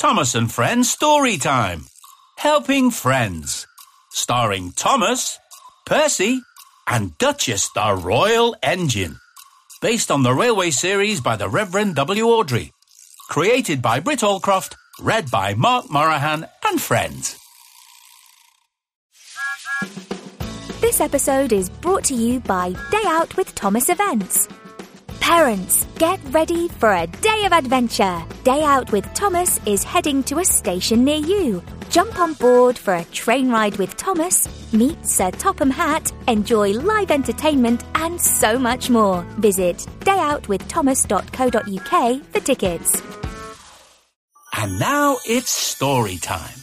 Thomas and Friends Story Time. Helping Friends. Starring Thomas, Percy, and Duchess the Royal Engine. Based on the railway series by the Reverend W. Awdry. Created by Britt Allcroft, read by Mark Moraghan and friends. This episode is brought to you by Day Out with Thomas Events. Parents, get ready for a day of adventure. Day Out with Thomas is heading to a station near you. Jump on board for a train ride with Thomas, meet Sir Topham Hatt, enjoy live entertainment, and so much more. Visit dayoutwiththomas.co.uk for tickets. And now it's story time.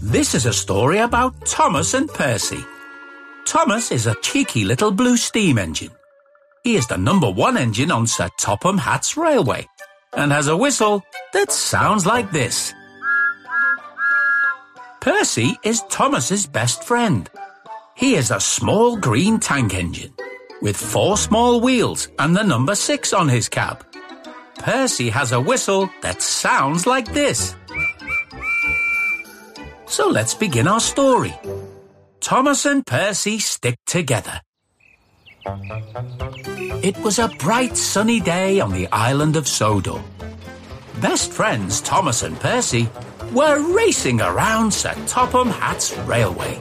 This is a story about Thomas and Percy. Thomas is a cheeky little blue steam engine. He is the number one engine on Sir Topham Hatt's railway and has a whistle that sounds like this. Percy is Thomas's best friend. He is a small green tank engine with four small wheels and the number six on his cab. Percy has a whistle that sounds like this. So let's begin our story. Thomas and Percy stick together. It was a bright sunny day on the island of Sodor. Best friends Thomas and Percy were racing around Sir Topham Hatt's railway.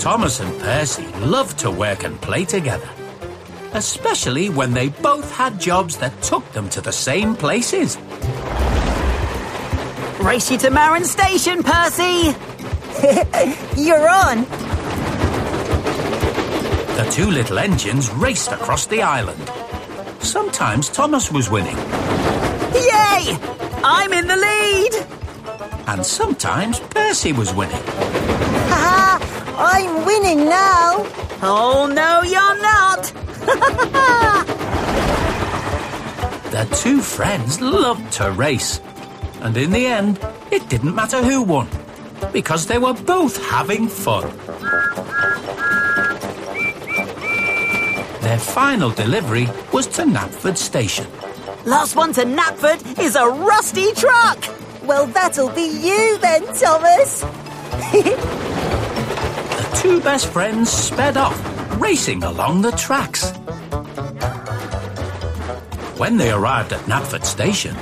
Thomas and Percy loved to work and play together, especially when they both had jobs that took them to the same places. Race you to Maron Station, Percy! You're on. The two little engines raced across the island. Sometimes Thomas was winning, Yay! I'm in the lead! and sometimes Percy was winning. Ha I'm winning now. Oh, no, you're not! The two friends loved to race, and in the end, it didn't matter who won, because they were both having fun. Their final delivery was to Knapford Station. Last one to Knapford is a rusty truck! Well, that'll be you then, Thomas. The two best friends sped off, racing along the tracks. When they arrived at Knapford Station,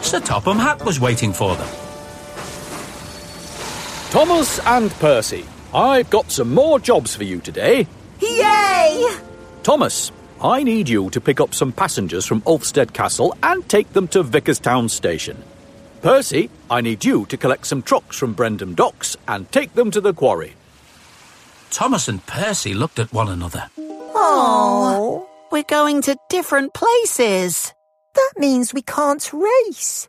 Sir Topham Hatt was waiting for them. Thomas and Percy, I've got some more jobs for you today. Yay! Thomas, I need you to pick up some passengers from Ulfstead Castle and take them to Vickerstown Station. Percy, I need you to collect some trucks from Brendam Docks and take them to the quarry. Thomas and Percy looked at one another. Oh, we're going to different places. That means we can't race.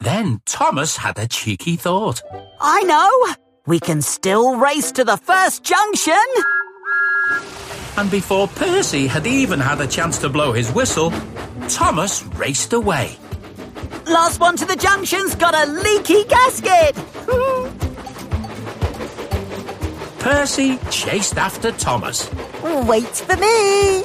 Then Thomas had a cheeky thought. I know! We can still race to the first junction! And before Percy had even had a chance to blow his whistle, Thomas raced away. Last one to the junction's got a leaky gasket! Percy chased after Thomas. Wait for me.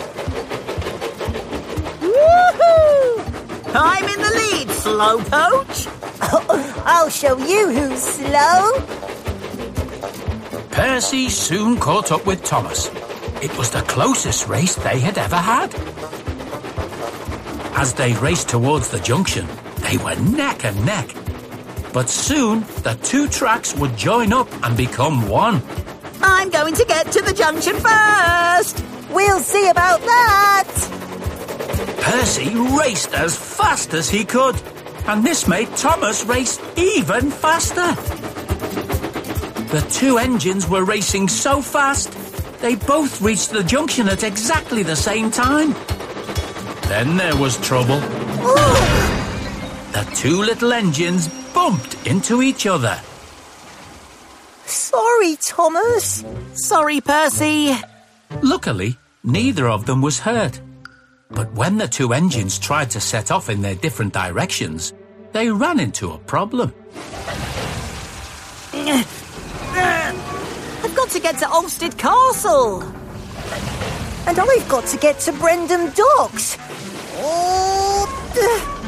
Woohoo! I'm in the lead, Slowcoach! I'll show you who's slow. Percy soon caught up with Thomas. It was the closest race they had ever had. As they raced towards the junction, they were neck and neck. But soon, the two tracks would join up and become one. I'm going to get to the junction first! We'll see about that. Percy raced as fast as he could, and this made Thomas race even faster. The two engines were racing so fast, they both reached the junction at exactly the same time. Then there was trouble. The two little engines bumped into each other. Sorry, Thomas. Sorry, Percy. Luckily, neither of them was hurt. But when the two engines tried to set off in their different directions, they ran into a problem. I've got to get to Ulfstead Castle. And I've got to get to Brendam Docks. Oh,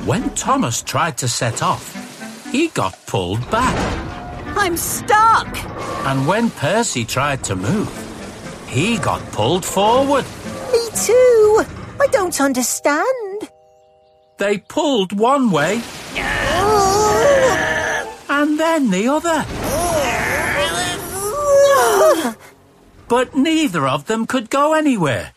When Thomas tried to set off, he got pulled back. I'm stuck. And when Percy tried to move, he got pulled forward. me too. I don't understand. They pulled one way oh. and then the other. But neither of them could go anywhere.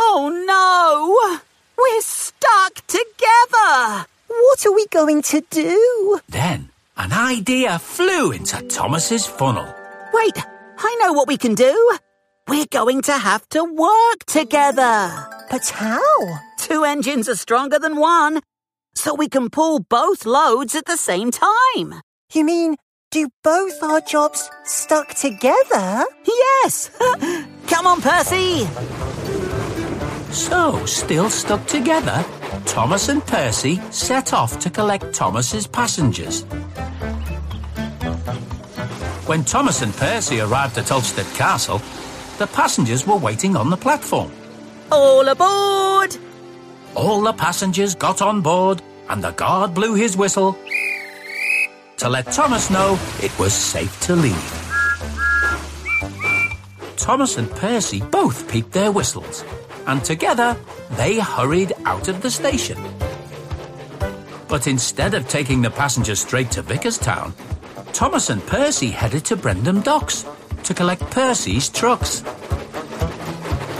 Oh no! We're stuck together! What are we going to do? Then an idea flew into Thomas's funnel. Wait, I know what we can do. We're going to have to work together. But how? Two engines are stronger than one, so we can pull both loads at the same time. You mean, do both our jobs stuck together? Yes! Come on, Percy! So, still stuck together, Thomas and Percy set off to collect Thomas's passengers. When Thomas and Percy arrived at Ulfstead Castle, the passengers were waiting on the platform. All aboard! All the passengers got on board, and the guard blew his whistle to let Thomas know it was safe to leave. Thomas and Percy both peeped their whistles, and together they hurried out of the station. But instead of taking the passengers straight to Vickerstown, Thomas and Percy headed to Brendam Docks to collect Percy's trucks.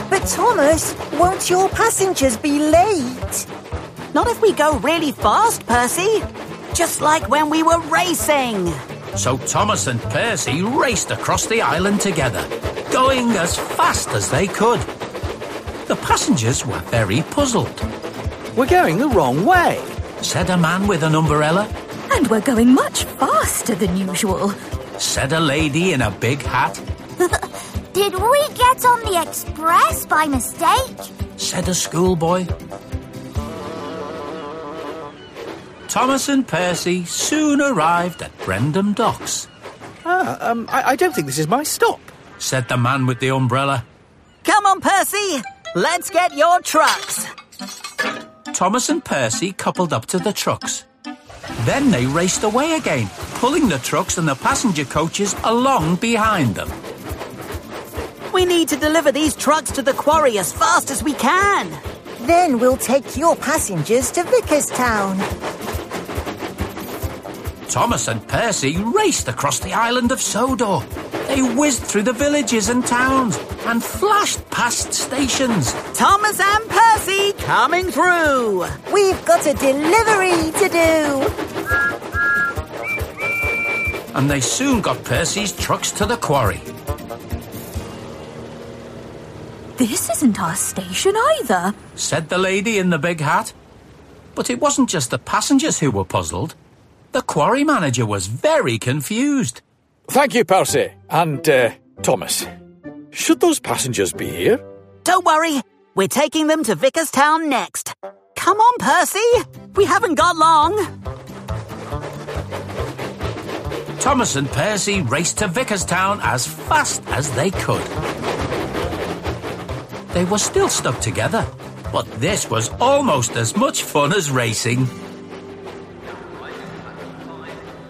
But Thomas, won't your passengers be late? Not if we go really fast, Percy. Just like when we were racing. So Thomas and Percy raced across the island together, going as fast as they could. The passengers were very puzzled, We're going the wrong way. said a man with an umbrella, And we're going much faster than usual. Said a lady in a big hat, Did we get on the express by mistake? said a schoolboy. Thomas and Percy soon arrived at Brendam Docks, Ah, um, I, I don't think this is my stop. said the man with the umbrella. Come on, Percy! Let's get your trucks! Thomas and Percy coupled up to the trucks. Then they raced away again, pulling the trucks and the passenger coaches along behind them. We need to deliver these trucks to the quarry as fast as we can. Then we'll take your passengers to Vickerstown. Thomas and Percy raced across the island of Sodor. They whizzed through the villages and towns and flashed past stations. Thomas and Percy coming through. We've got a delivery to do. And they soon got Percy's trucks to the quarry. This isn't our station either. said the lady in the big hat. But it wasn't just the passengers who were puzzled. The quarry manager was very confused. Thank you, Percy. And, uh, Thomas. Should those passengers be here? Don't worry, we're taking them to Vickerstown next. Come on, Percy. We haven't got long. Thomas and Percy raced to Vickerstown as fast as they could. They were still stuck together, but this was almost as much fun as racing.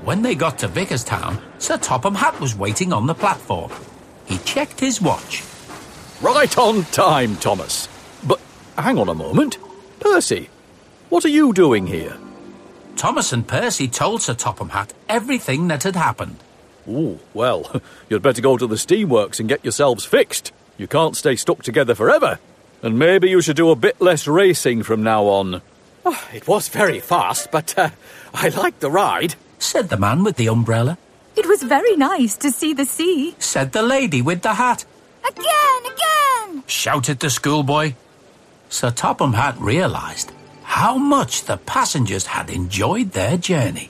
When they got to Vickerstown, Sir Topham Hatt was waiting on the platform. He checked his watch. Right on time, Thomas. But hang on a moment. Percy, what are you doing here? Thomas and Percy told Sir Topham Hatt everything that had happened. Oh, well, you'd better go to the steamworks and get yourselves fixed. You can't stay stuck together forever. And maybe you should do a bit less racing from now on. Oh, it was very fast, but uh, I liked the ride. said the man with the umbrella. It was very nice to see the sea. Said the lady with the hat. Again, again! Shouted the schoolboy. Sir Topham Hatt realised how much the passengers had enjoyed their journey.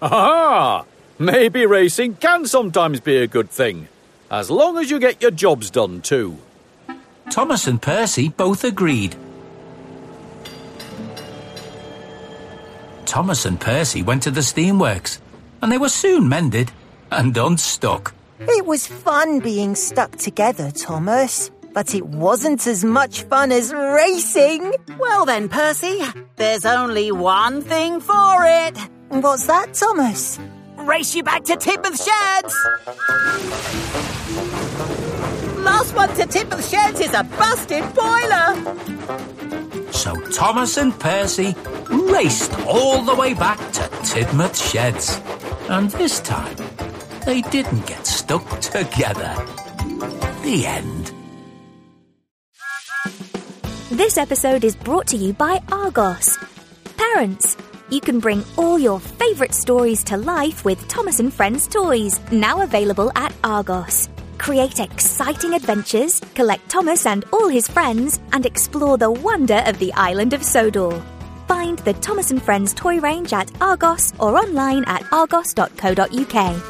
Ah, Maybe racing can sometimes be a good thing. As long as you get your jobs done, too. Thomas and Percy both agreed. Thomas and Percy went to the steamworks, and they were soon mended and unstuck. It was fun being stuck together, Thomas. but it wasn't as much fun as racing. Well then, Percy, there's only one thing for it. What's that, Thomas? Race you back to Tidmouth Sheds! Last one to Tidmouth Sheds is a busted boiler! So Thomas and Percy raced all the way back to Tidmouth Sheds. And this time, they didn't get stuck together. The end. This episode is brought to you by Argos. Parents, you can bring all your favourite stories to life with Thomas and Friends toys, now available at Argos. Create exciting adventures, collect Thomas and all his friends, and explore the wonder of the island of Sodor. Find the Thomas and Friends toy range at Argos or online at argos.co.uk.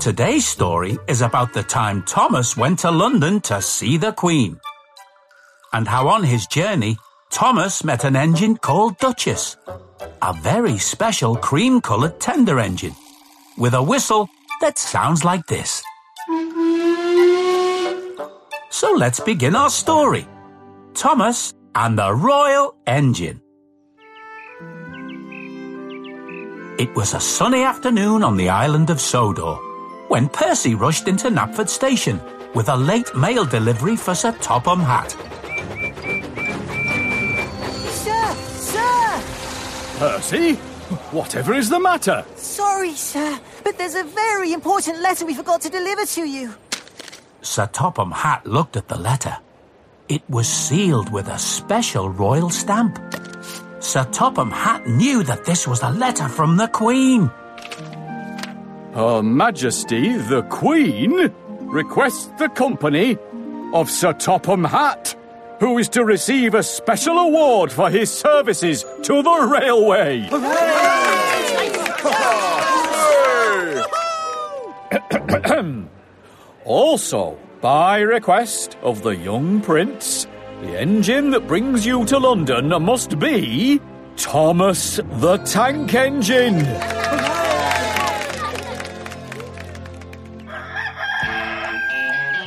Today's story is about the time Thomas went to London to see the Queen. And how on his journey, Thomas met an engine called Duchess, a very special cream coloured tender engine, with a whistle that sounds like this. So let's begin our story Thomas and the Royal Engine. It was a sunny afternoon on the island of Sodor when Percy rushed into Knapford Station with a late mail delivery for Sir Topham Hatt. Sir, sir! Percy, whatever is the matter? Sorry, sir, but there's a very important letter we forgot to deliver to you. Sir Topham Hatt looked at the letter. It was sealed with a special royal stamp. Sir Topham Hatt knew that this was a letter from the Queen. Her Majesty the Queen requests the company of Sir Topham Hatt, who is to receive a special award for his services to the railway. Also, by request of the young prince, the engine that brings you to London must be Thomas the Tank Engine.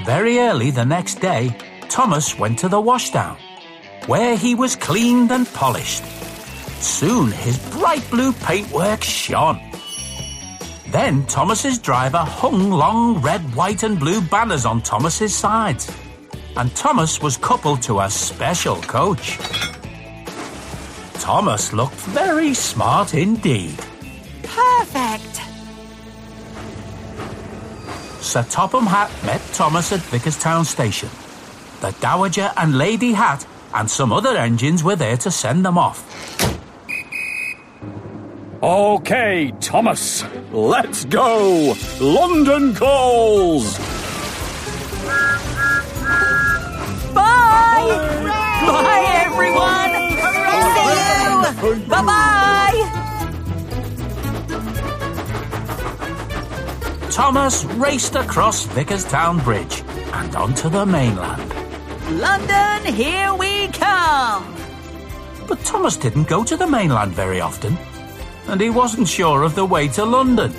Very early the next day, Thomas went to the washdown, where he was cleaned and polished. Soon his bright blue paintwork shone. Then Thomas's driver hung long red, white, and blue banners on Thomas's sides, and Thomas was coupled to a special coach. Thomas looked very smart indeed. Perfect! Sir Topham Hatt met Thomas at Vickerstown Station. The Dowager and Lady Hatt and some other engines were there to send them off. Okay, Thomas, let's go! London calls! Bye! Bye, everyone! See you! Bye-bye! Thomas raced across Vickerstown Bridge and onto the mainland. London, here we come! But Thomas didn't go to the mainland very often, and he wasn't sure of the way to London.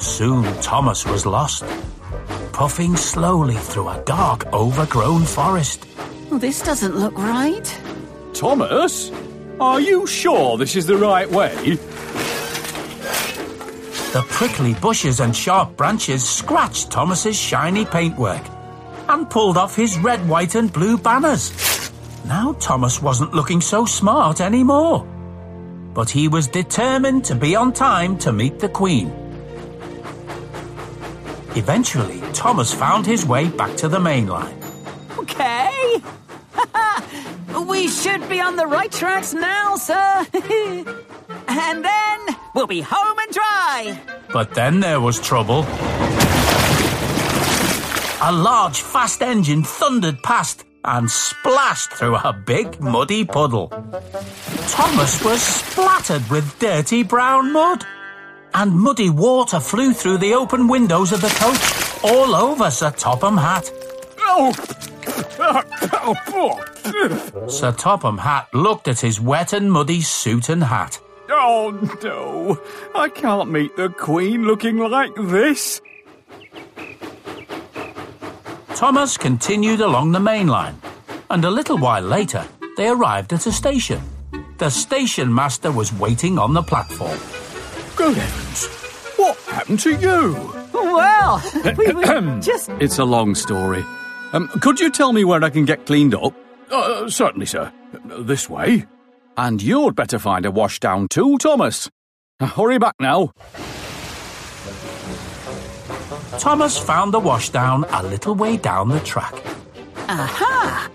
Soon Thomas was lost, puffing slowly through a dark, overgrown forest. Well, this doesn't look right. Thomas, are you sure this is the right way? The prickly bushes and sharp branches scratched Thomas's shiny paintwork and pulled off his red, white, and blue banners. Now Thomas wasn't looking so smart anymore. But he was determined to be on time to meet the Queen. Eventually, Thomas found his way back to the main line. Okay. we should be on the right tracks now, sir. and then we'll be home and dry. But then there was trouble. A large, fast engine thundered past and splashed through a big, muddy puddle. Thomas was splattered with dirty brown mud. And muddy water flew through the open windows of the coach, all over Sir Topham Hatt. Oh! Sir Topham Hatt looked at his wet and muddy suit and hat. Oh no, I can't meet the Queen looking like this. Thomas continued along the main line, and a little while later they arrived at a station. The station master was waiting on the platform. Good heavens, what happened to you? Well, we were just. It's a long story. Um, could you tell me where I can get cleaned up? Uh, certainly, sir. This way. And you'd better find a washdown too, Thomas. Hurry back now. Thomas found the washdown a little way down the track. Aha!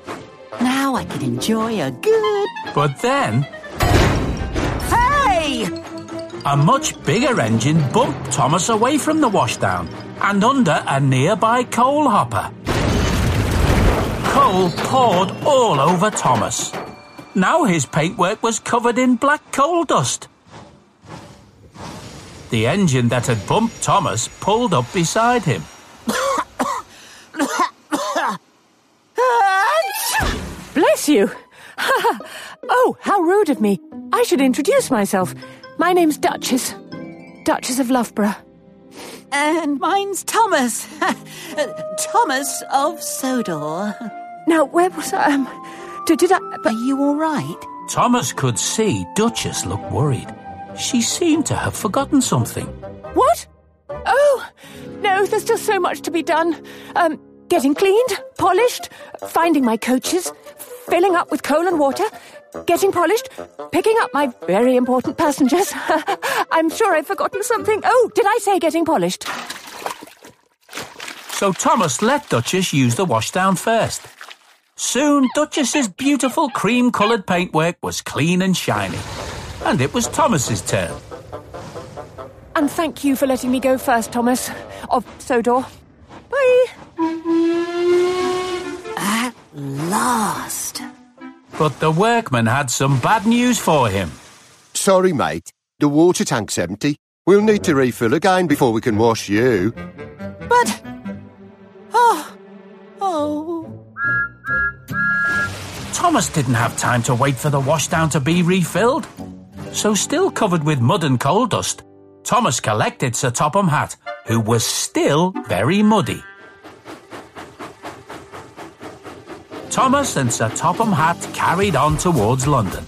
Now I can enjoy a good. But then Hey! a much bigger engine bumped Thomas away from the washdown and under a nearby coal hopper. Coal poured all over Thomas. Now his paintwork was covered in black coal dust. The engine that had bumped Thomas pulled up beside him. Bless you. oh, how rude of me. I should introduce myself. My name's Duchess. Duchess of Loughborough. And mine's Thomas. Thomas of Sodor. Now, where was I? Um, did, did I? Are you all right? Thomas could see Duchess looked worried. She seemed to have forgotten something. what? Oh, no, there's still so much to be done. Um, getting cleaned, polished, finding my coaches, filling up with coal and water, getting polished, picking up my very important passengers. I'm sure I've forgotten something. Oh, did I say getting polished? So Thomas let Duchess use the washdown first. Soon, Duchess's beautiful cream coloured paintwork was clean and shiny. And it was Thomas's turn. And thank you for letting me go first, Thomas. Of Sodor. Bye. At last. But the workman had some bad news for him. Sorry, mate. The water tank's empty. We'll need to refill again before we can wash you. But. Oh. Oh. Thomas didn't have time to wait for the washdown to be refilled. So, still covered with mud and coal dust, Thomas collected Sir Topham Hatt, who was still very muddy. Thomas and Sir Topham Hatt carried on towards London.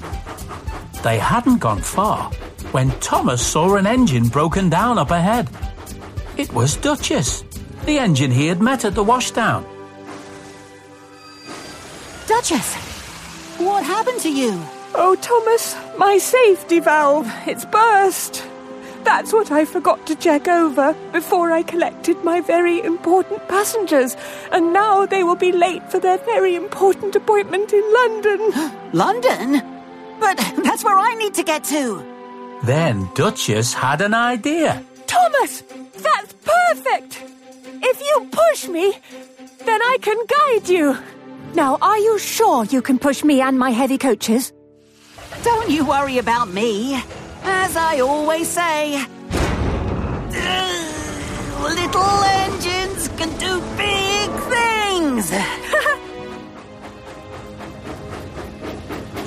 They hadn't gone far when Thomas saw an engine broken down up ahead. It was Duchess, the engine he had met at the washdown. Duchess! What happened to you? Oh, Thomas, my safety valve. It's burst. That's what I forgot to check over before I collected my very important passengers. And now they will be late for their very important appointment in London. London? But that's where I need to get to. Then Duchess had an idea. Thomas, that's perfect. If you push me, then I can guide you. Now, are you sure you can push me and my heavy coaches? Don't you worry about me. As I always say, little engines can do big things.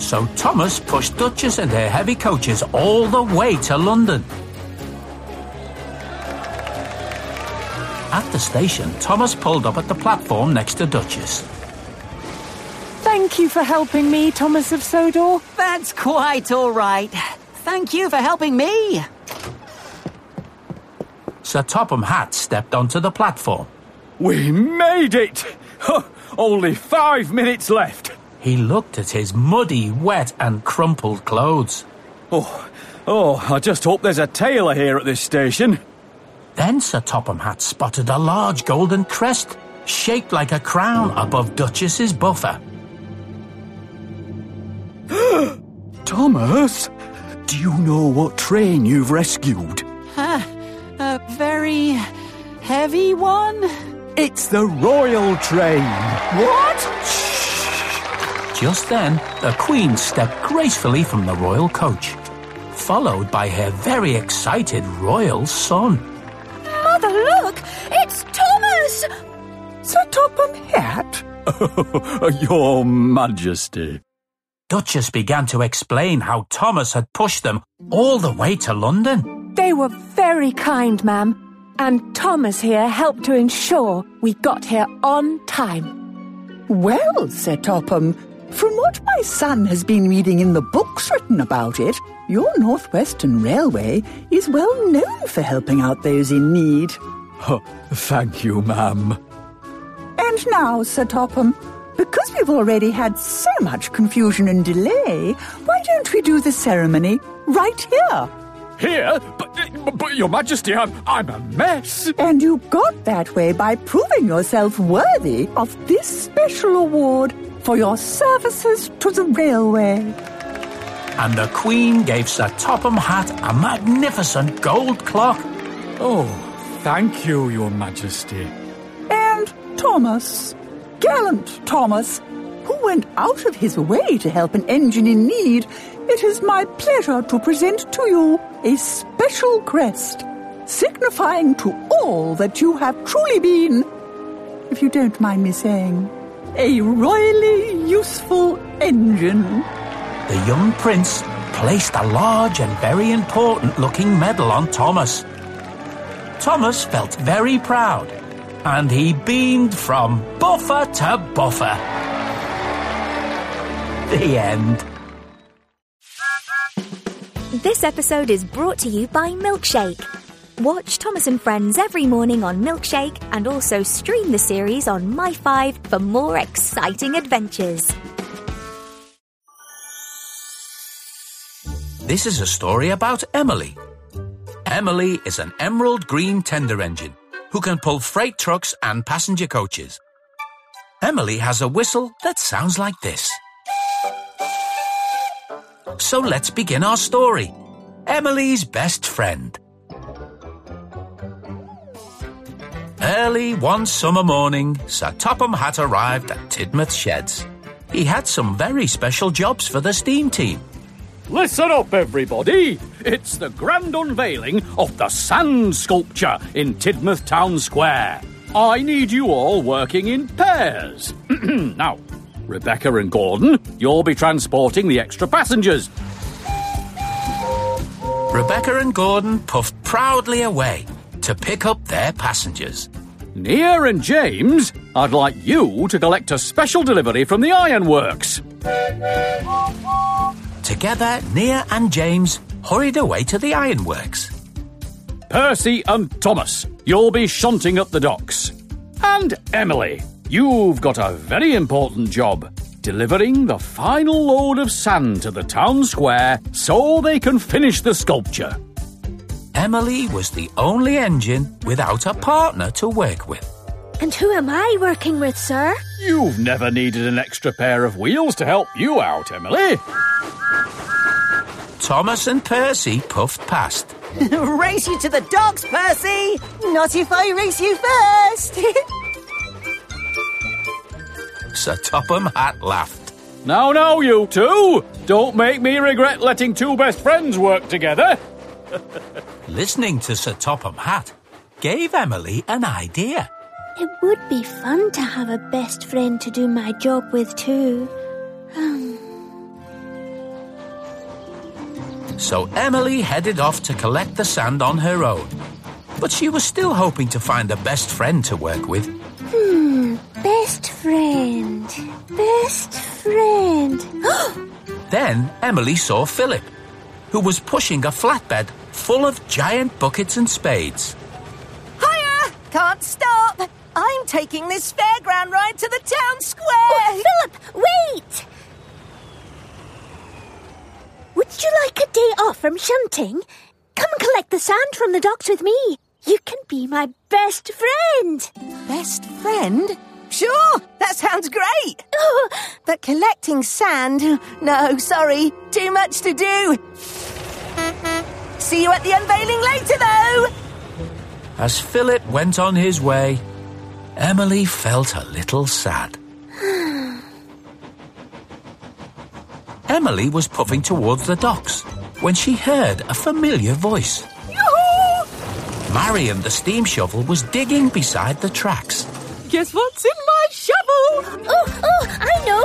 So Thomas pushed Duchess and her heavy coaches all the way to London. At the station, Thomas pulled up at the platform next to Duchess. Thank you for helping me, Thomas of Sodor. That's quite all right. Thank you for helping me. Sir Topham Hatt stepped onto the platform. We made it! Only five minutes left. He looked at his muddy, wet, and crumpled clothes. Oh, oh, I just hope there's a tailor here at this station. Then Sir Topham Hatt spotted a large golden crest, shaped like a crown above Duchess's buffer. Thomas, do you know what train you've rescued? A very heavy one? It's the Royal Train. What? Just then, the Queen stepped gracefully from the royal coach, followed by her very excited royal son. Mother, look! It's Thomas! Sir Topham Hatt? Your Majesty. Duchess began to explain how Thomas had pushed them all the way to London. They were very kind, ma'am. And Thomas here helped to ensure we got here on time. Well, Sir Topham, from what my son has been reading in the books written about it, your Northwestern Railway is well known for helping out those in need. Thank you, ma'am. And now, Sir Topham, because we've already had so much confusion and delay, why don't we do the ceremony right here? Here? But, but Your Majesty, I'm, I'm a mess. And you got that way by proving yourself worthy of this special award for your services to the railway. And the Queen gave Sir Topham Hatt a magnificent gold clock. Oh, thank you, Your Majesty. And Thomas, gallant Thomas, who went out of his way to help an engine in need, it is my pleasure to present to you a special crest, signifying to all that you have truly been, if you don't mind me saying, a royally useful engine. The young prince placed a large and very important looking medal on Thomas. Thomas felt very proud and he beamed from buffer to buffer. The end. This episode is brought to you by Milkshake. Watch Thomas and Friends every morning on Milkshake and also stream the series on My5 for more exciting adventures. This is a story about Emily. Emily is an emerald green tender engine who can pull freight trucks and passenger coaches. Emily has a whistle that sounds like this. So let's begin our story. Emily's best friend. Early one summer morning, Sir Topham Hatt arrived at Tidmouth Sheds. He had some very special jobs for the steam team. Listen up, everybody. It's the grand unveiling of the sand sculpture in Tidmouth Town Square. I need you all working in pairs. now, Rebecca and Gordon, you'll be transporting the extra passengers. Rebecca and Gordon puffed proudly away to pick up their passengers. Nia and James, I'd like you to collect a special delivery from the ironworks. Together, Nia and James hurried away to the ironworks. Percy and Thomas, you'll be shunting up the docks. And Emily, you've got a very important job delivering the final load of sand to the town square so they can finish the sculpture. Emily was the only engine without a partner to work with. And who am I working with, sir? You've never needed an extra pair of wheels to help you out, Emily. Thomas and Percy puffed past. race you to the docks, Percy! Not if I race you first! Sir Topham Hatt laughed. Now, now, you two! Don't make me regret letting two best friends work together. Listening to Sir Topham Hatt gave Emily an idea. It would be fun to have a best friend to do my job with, too. So Emily headed off to collect the sand on her own. But she was still hoping to find a best friend to work with. Hmm, best friend. Best friend. Then Emily saw Philip, who was pushing a flatbed full of giant buckets and spades. Hiya! Can't stop! I'm taking this fairground ride to the town square! Oh, Philip, wait! Would you like a day off from shunting? Come and collect the sand from the docks with me. You can be my best friend. Best friend? Sure, that sounds great! Oh, But collecting sand? No, sorry, too much to do. See you at the unveiling later, though! As Philip went on his way, Emily felt a little sad. Emily was puffing towards the docks when she heard a familiar voice. Marion the steam shovel was digging beside the tracks. Guess what's in my shovel? oh, oh, I know.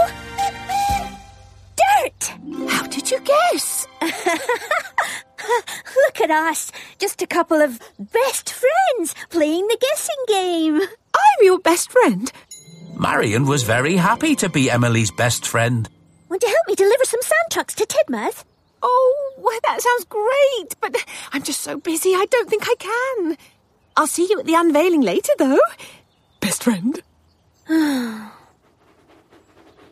Dirt! How did you guess? Look at us, just a couple of best friends playing the guessing game. I'm your best friend. Marion was very happy to be Emily's best friend. Want to help me deliver some sand trucks to Tidmouth? Oh, well, that sounds great, but I'm just so busy I don't think I can. I'll see you at the unveiling later, though. Best friend.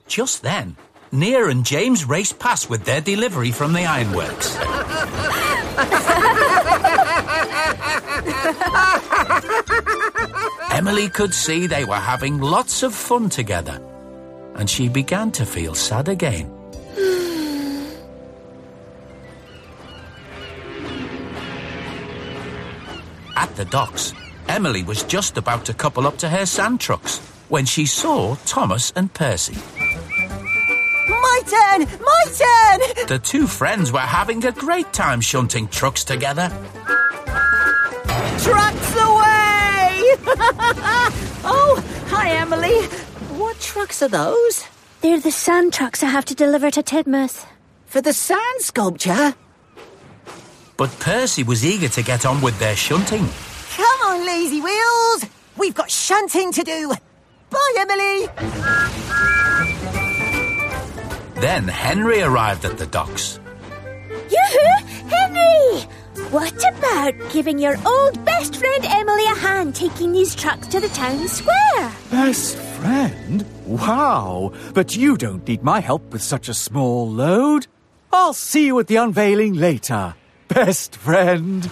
Just then, Nia and James raced past with their delivery from the ironworks. Emily could see they were having lots of fun together, and she began to feel sad again. At the docks, Emily was just about to couple up to her sand trucks when she saw Thomas and Percy. My turn! My turn! The two friends were having a great time shunting trucks together. Trucks away! oh, hi, Emily. What trucks are those? They're the sand trucks I have to deliver to Tidmouth. For the sand sculpture? But Percy was eager to get on with their shunting. Come on, lazy wheels! We've got shunting to do. Bye, Emily! Then Henry arrived at the docks. Yoo-hoo! Henry! What about giving your old best friend Emily a hand taking these trucks to the town square? Best friend? Wow! But you don't need my help with such a small load. I'll see you at the unveiling later. Best friend.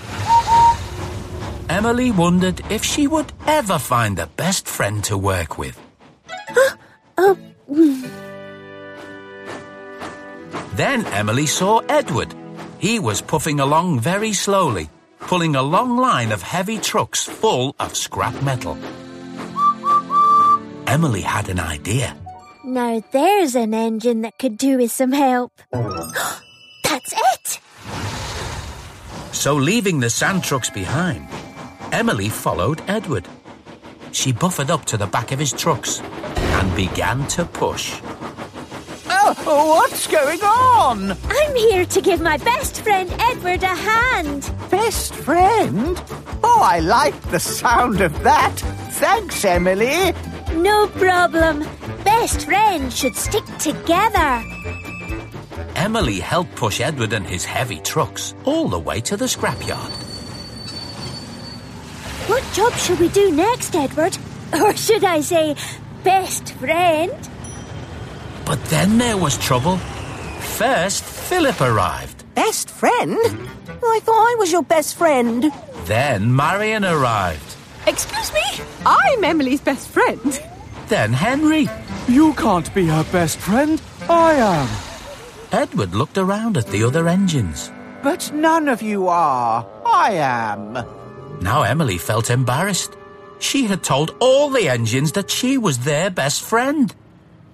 Emily wondered if she would ever find a best friend to work with. Oh, Then Emily saw Edward. He was puffing along very slowly, pulling a long line of heavy trucks full of scrap metal. Emily had an idea. now there's an engine that could do with some help. That's it! So, leaving the sand trucks behind, Emily followed Edward. She buffered up to the back of his trucks and began to push. Oh, what's going on? I'm here to give my best friend Edward a hand. Best friend? Oh, I like the sound of that. Thanks, Emily. No problem. Best friends should stick together. Emily helped push Edward and his heavy trucks all the way to the scrapyard. What job should we do next, Edward? Or should I say, best friend? But then there was trouble. First, Philip arrived. Best friend? I thought I was your best friend. Then Marion arrived. Excuse me? I'm Emily's best friend. Then Henry. You can't be her best friend. I am. Edward looked around at the other engines. But none of you are. I am. Now Emily felt embarrassed. She had told all the engines that she was their best friend.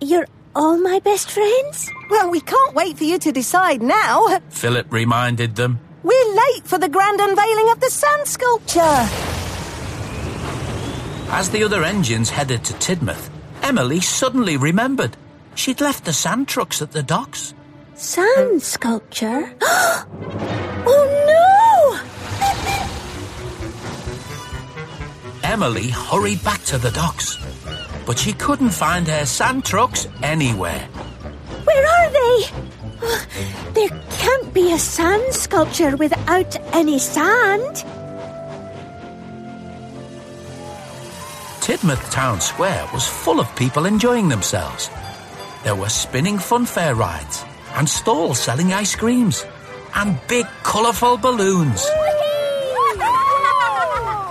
You're all my best friends? Well, we can't wait for you to decide now. Philip reminded them. We're late for the grand unveiling of the sand sculpture. As the other engines headed to Tidmouth, Emily suddenly remembered. She'd left the sand trucks at the docks. Sand sculpture? oh no! Emily hurried back to the docks, but she couldn't find her sand trucks anywhere. Where are they? Oh, there can't be a sand sculpture without any sand. Tidmouth Town Square was full of people enjoying themselves. There were spinning funfair rides and stalls selling ice creams and big colourful balloons.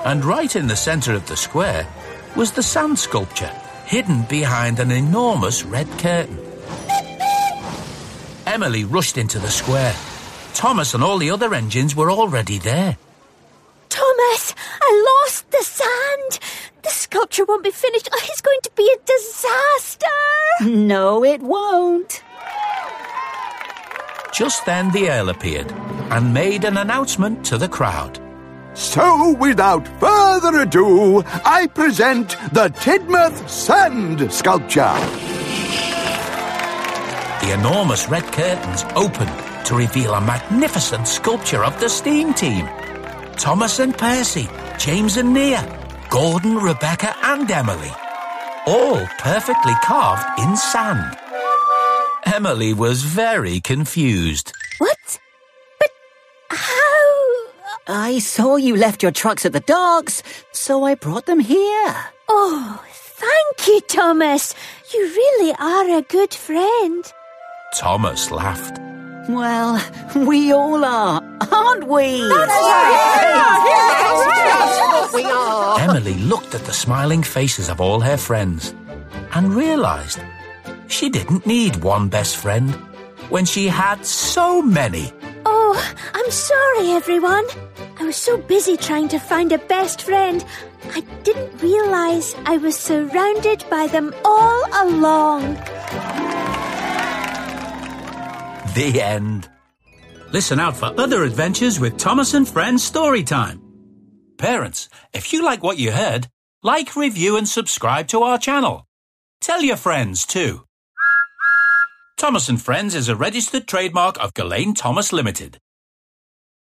And right in the centre of the square was the sand sculpture, hidden behind an enormous red curtain. Emily rushed into the square. Thomas and all the other engines were already there. Thomas, I lost the sand. The sculpture won't be finished. Oh, It's going to be a disaster. No, it won't. Just then the Earl appeared and made an announcement to the crowd. So, without further ado, I present the Tidmouth Sand Sculpture. The enormous red curtains opened to reveal a magnificent sculpture of the steam team. Thomas and Percy, James and Nia, Gordon, Rebecca, and Emily. All perfectly carved in sand. Emily was very confused. What? But how? I saw you left your trucks at the docks, so I brought them here. Oh, thank you, Thomas. You really are a good friend. Thomas laughed. Well, we all are, aren't we? we are. Emily looked at the smiling faces of all her friends and realized she didn't need one best friend when she had so many. Oh, I'm sorry, everyone. I was so busy trying to find a best friend, I didn't realize I was surrounded by them all along. The end. Listen out for other adventures with Thomas and Friends story time. Parents, if you like what you heard, like, review, and subscribe to our channel. Tell your friends too. Thomas and Friends is a registered trademark of Gullane Thomas Limited.